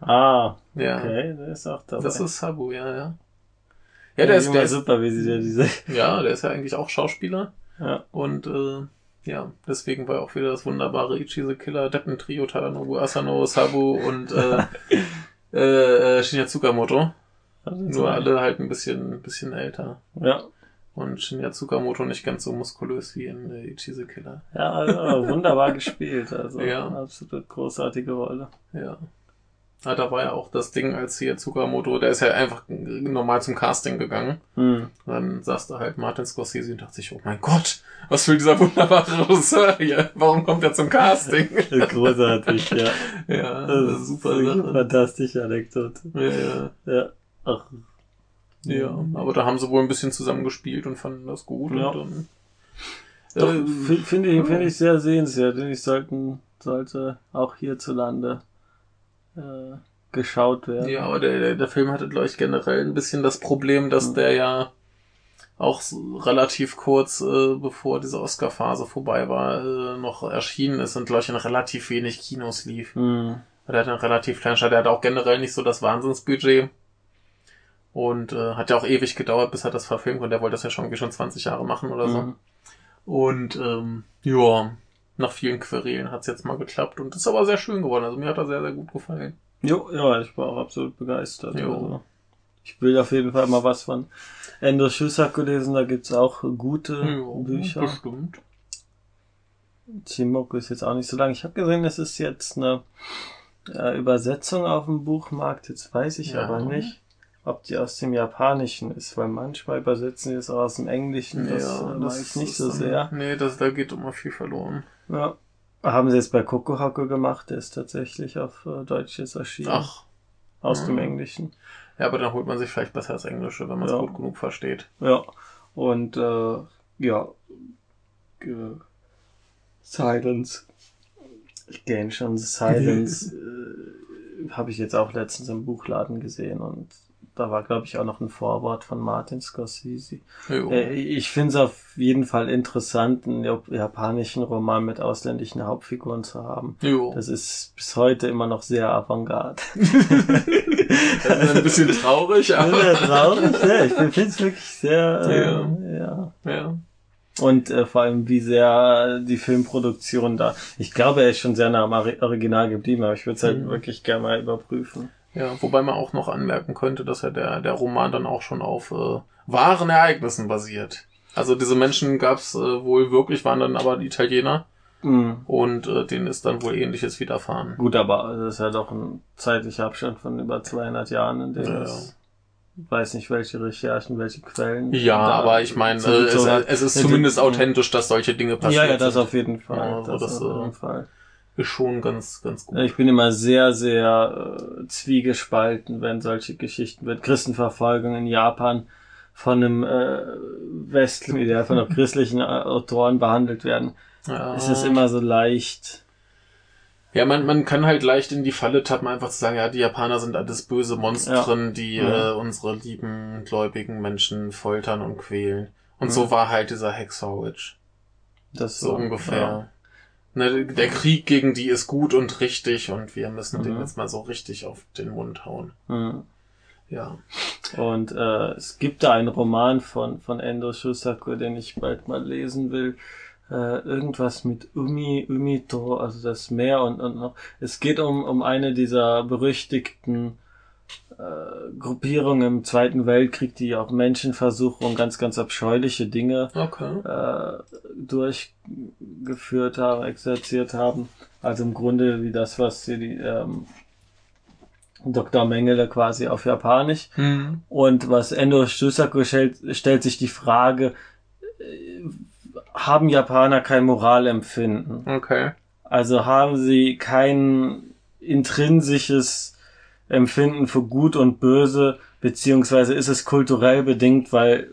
Ah, ja. okay, der ist auch dabei. Das ist Sabu, ja, ja. Ja, der ja, ist der super, wie sie diese. Ja, der ist ja eigentlich auch Schauspieler. Ja. Und äh, ja, deswegen war auch wieder das wunderbare Ichi the Killer, Deppen Trio, Tadanobu Asano, Sabu und äh, äh, äh, Shinya Tsukamoto. Nur alle halt ein bisschen, bisschen älter. Ja. Und Shinya Tsukamoto nicht ganz so muskulös wie in äh, Ichi the Killer. Ja, also wunderbar gespielt. Also ja. absolut großartige Rolle. Ja. Ja, da war ja auch das Ding, als hier Tsukamoto, der ist ja einfach normal zum Casting gegangen. Mhm. Dann saß da halt Martin Scorsese und dachte sich, oh mein Gott, was will dieser wunderbare Regisseur hier? Warum kommt er zum Casting? Großartig, ja. Ja, das ist super Sache. Fantastische Anekdote. Ja, ja. Ja, Ach. ja, aber da haben sie wohl ein bisschen zusammen gespielt und fanden das gut. Ja. Und dann, äh, finde ich, finde ich sehr sehenswert. Ich sollten, sollte auch hierzulande äh, geschaut werden. Ja, aber der, der, der Film hatte, glaube ich, generell ein bisschen das Problem, dass mhm. der ja auch relativ kurz, äh, bevor diese Oscar-Phase vorbei war, äh, noch erschienen ist und, glaube ich, in relativ wenig Kinos lief. Mhm. Der hat einen relativ kleinen Start. Der hat auch generell nicht so das Wahnsinnsbudget. Und äh, hat ja auch ewig gedauert, bis er das verfilmt konnte. Der wollte das ja schon, schon 20 Jahre machen oder so. Mhm. Und ähm, ja, nach vielen Querelen hat es jetzt mal geklappt und ist aber sehr schön geworden. Also mir hat er sehr, sehr gut gefallen. Jo, ja, ich war auch absolut begeistert. Jo. Also, ich will auf jeden Fall mal was von Endo Shusaku lesen, da gibt's auch gute jo, Bücher. Bestimmt. Chimoku ist jetzt auch nicht so lang. Ich habe gesehen, es ist jetzt eine äh, Übersetzung auf dem Buchmarkt. Jetzt weiß ich ja. aber nicht, ob die aus dem Japanischen ist, weil manchmal übersetzen die es auch aus dem Englischen. Das ja, äh, mag ich nicht so sehr. Nee, das, da geht immer viel verloren. Ja. Haben sie jetzt bei Kokohaku gemacht, der ist tatsächlich auf äh, Deutsch jetzt erschienen. Ach. Aus mhm. dem Englischen. Ja, aber dann holt man sich vielleicht besser das Englische, wenn man es ja. gut genug versteht. Ja. Und äh, ja. Silence. Genshin Silence äh, habe ich jetzt auch letztens im Buchladen gesehen und da war, glaube ich, auch noch ein Vorwort von Martin Scorsese. Äh, ich finde es auf jeden Fall interessant, einen japanischen Roman mit ausländischen Hauptfiguren zu haben. Jo. Das ist bis heute immer noch sehr avantgarde. das ist ein bisschen traurig, aber. Sehr traurig, ja. Ich finde es wirklich sehr, äh, ja. ja. ja. Und äh, vor allem, wie sehr die Filmproduktion da. Ich glaube, er ist schon sehr nah am Original geblieben, aber ich würde es halt mhm. wirklich gerne mal überprüfen. Ja, wobei man auch noch anmerken könnte, dass ja der, der Roman dann auch schon auf äh, wahren Ereignissen basiert. Also diese Menschen gab es äh, wohl wirklich, waren dann aber Italiener. Mhm. Und äh, denen ist dann wohl ähnliches widerfahren. Gut, aber das ist ja doch ein zeitlicher Abstand von über 200 Jahren, in dem ja, es weiß nicht, welche Recherchen, welche Quellen. Ja, aber ich meine, äh, es, es, ist zumindest authentisch, dass solche Dinge passieren. Ja, ja, das auf jeden Fall. Ja, das, das auf jeden äh, Fall ist schon ganz, ganz gut. Ich bin immer sehr, sehr äh, zwiegespalten, wenn solche Geschichten wird. Christenverfolgung in Japan von einem äh, westlichen, der von einem christlichen äh, Autoren behandelt werden. Ja. Es ist immer so leicht. Ja, man, man kann halt leicht in die Falle tappen, einfach zu sagen, ja, die Japaner sind alles böse Monstren, ja. die ja. Äh, unsere lieben, gläubigen Menschen foltern und quälen. Und so war halt dieser Hexorwitch. Das so ungefähr. Ja ne, der Krieg gegen die ist gut und richtig und wir müssen mhm. den jetzt mal so richtig auf den Mund hauen. Mhm. Ja. Und äh, es gibt da einen Roman von, von Endo Shusaku, den ich bald mal lesen will. Äh, irgendwas mit Umi, Umito, also das Meer und, und noch. Es geht um, um eine dieser berüchtigten äh, Gruppierung im Zweiten Weltkrieg, die auch Menschenversuche und ganz, ganz abscheuliche Dinge okay. äh, durchgeführt haben, exerziert haben. Also im Grunde wie das, was hier die ähm, Dr. Mengele quasi auf Japanisch. Mhm. Und was Endo Shusaku stellt, stellt sich die Frage, äh, haben Japaner kein Moralempfinden? Okay. Also haben sie kein intrinsisches Empfinden für gut und böse, beziehungsweise ist es kulturell bedingt, weil,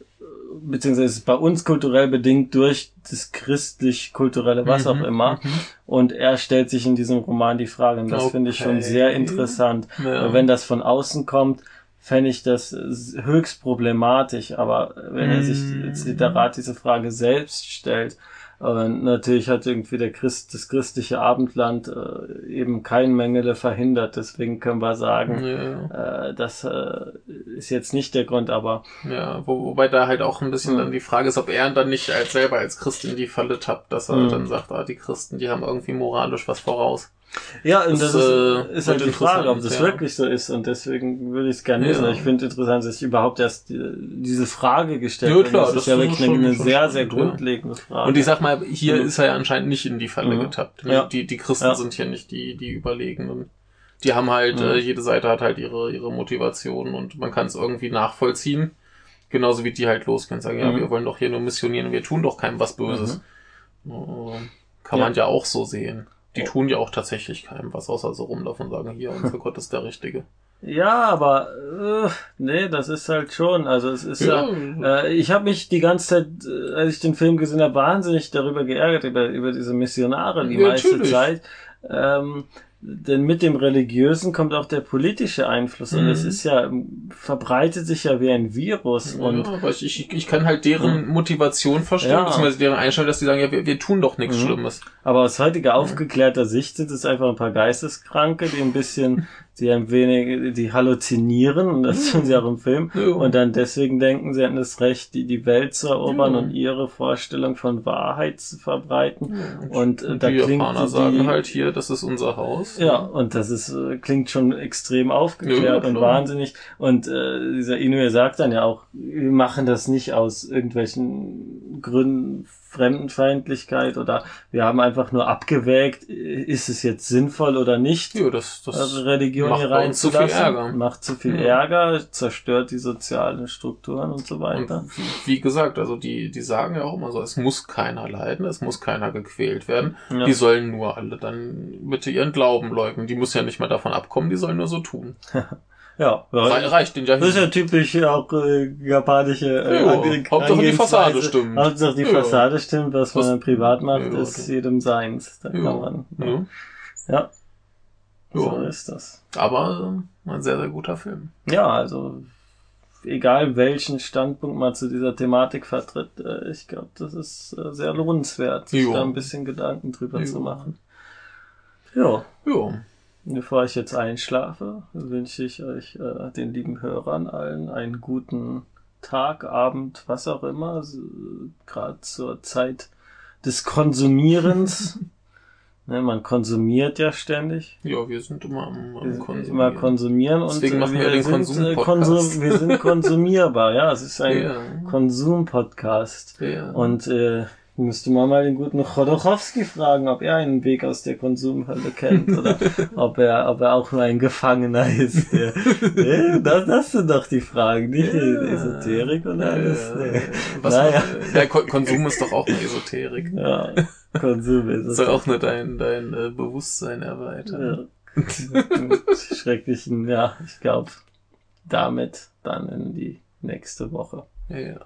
beziehungsweise ist es bei uns kulturell bedingt durch das christlich-kulturelle, was mhm, auch immer. Mhm. Und er stellt sich in diesem Roman die Frage, und das okay. finde ich schon sehr interessant. Ja. Wenn das von außen kommt, fände ich das höchst problematisch, aber wenn er sich mhm. Literat diese Frage selbst stellt, und natürlich hat irgendwie der Christ, das christliche Abendland äh, eben kein Mengele verhindert. Deswegen können wir sagen, ja. äh, das äh, ist jetzt nicht der Grund, aber. Ja, wo, wobei da halt auch ein bisschen ja. dann die Frage ist, ob er dann nicht als selber als Christ in die Falle tappt, dass er mhm. dann sagt, ah, die Christen, die haben irgendwie moralisch was voraus. Ja, und das, das ist, äh, ist halt die Frage, ob das ja. wirklich so ist. Und deswegen würde ich es gerne wissen. Ja. Ich finde interessant, dass ich überhaupt erst die, diese Frage gestellt habe. Ja, klar, das, das ist ja wirklich eine, eine sehr, sehr grundlegende Frage. Und ich sag mal, hier mhm. ist er ja anscheinend nicht in die Falle mhm. getappt. Ja. Die, die Christen sind hier nicht die, die Überlegenen. Die haben halt, mhm. äh, jede Seite hat halt ihre, ihre Motivation und man kann es irgendwie nachvollziehen. Genauso wie die halt losgehen sagen, ja, mhm. wir wollen doch hier nur missionieren, wir tun doch keinem was Böses. Mhm. Kann man ja auch so sehen. Die oh. tun ja auch tatsächlich keinem was, außer so rumlaufen und sagen, hier, unser Gott ist der Richtige. Ja, aber äh, nee, das ist halt schon. Also es ist ja. ja äh, ich habe mich die ganze Zeit, äh, als ich den Film gesehen habe, wahnsinnig darüber geärgert über über diese Missionare die ja, meiste natürlich. Zeit. Ähm, denn mit dem Religiösen kommt auch der politische Einfluss mhm. und es mhm. ist ja, verbreitet sich ja wie ein Virus ja, und. Aber ich, ich, ich kann halt deren mhm. Motivation verstehen, ja. beziehungsweise deren Einstellung, dass die sagen, ja, wir, wir tun doch nichts mhm. Schlimmes. Aber aus heutiger aufgeklärter Sicht sind es einfach ein paar Geisteskranke, die ein bisschen die ein wenig, die halluzinieren, und das tun sie auch im Film, ja. und dann deswegen denken, sie hätten das Recht, die, die Welt zu erobern ja. und ihre Vorstellung von Wahrheit zu verbreiten. Ja. Und, und, da die klingt Japaner die, sagen halt hier, das ist unser Haus. Ja, und das ist, äh, klingt schon extrem aufgeklärt und wahnsinnig. Und äh, dieser Inoue sagt dann ja auch, wir machen das nicht aus irgendwelchen Gründen Fremdenfeindlichkeit oder wir haben einfach nur abgewägt, ist es jetzt sinnvoll oder nicht, ja, das, das also Religion macht hier reinzulassen. Zu viel Ärger. Macht zu viel ja. Ärger, zerstört die sozialen Strukturen und so weiter. Und wie gesagt, also die, die sagen ja auch immer so, es muss keiner leiden, es muss keiner gequält werden. Ja. Die sollen nur alle dann bitte ihren Glauben leugnen. Die muss ja nicht mal davon abkommen, die sollen nur so tun. Ja, Re reicht den ja Das ist ja typisch auch äh, japanische äh, jo, Hauptsache die Fassade stimmt. Hauptsache die jo. Fassade stimmt, was, was man privat macht, jo, ist okay. jedem seins. Da kann man. Ja. ja. So ist das. Aber äh, ein sehr, sehr guter Film. Ja, also egal welchen Standpunkt man zu dieser Thematik vertritt, äh, ich glaube, das ist äh, sehr lohnenswert, sich jo. da ein bisschen Gedanken drüber jo. zu machen. Ja. Ja. Bevor ich jetzt einschlafe, wünsche ich euch, äh, den lieben Hörern allen, einen guten Tag, Abend, was auch immer, gerade zur Zeit des Konsumierens. Ne, man konsumiert ja ständig. Ja, wir sind immer am, am Konsumieren. Immer konsumieren und Deswegen machen wir, wir den sind, Konsum Konsum, wir sind konsumierbar, ja. Es ist ein ja. Konsum-Podcast. Ja. Und äh, Müsste man mal den guten Chodorowski fragen, ob er einen Weg aus der Konsumhölle kennt oder ob er, ob er auch nur ein Gefangener ist. Der, äh, das, das sind doch die Fragen, nicht ja, die Esoterik und alles. Ja, nee. Was naja. Der Konsum ist doch auch eine Esoterik. Ja, Konsum ist Soll auch nur dein, dein äh, Bewusstsein erweitern. Ja. Schrecklichen, ja, ich glaube, damit dann in die nächste Woche. Ja.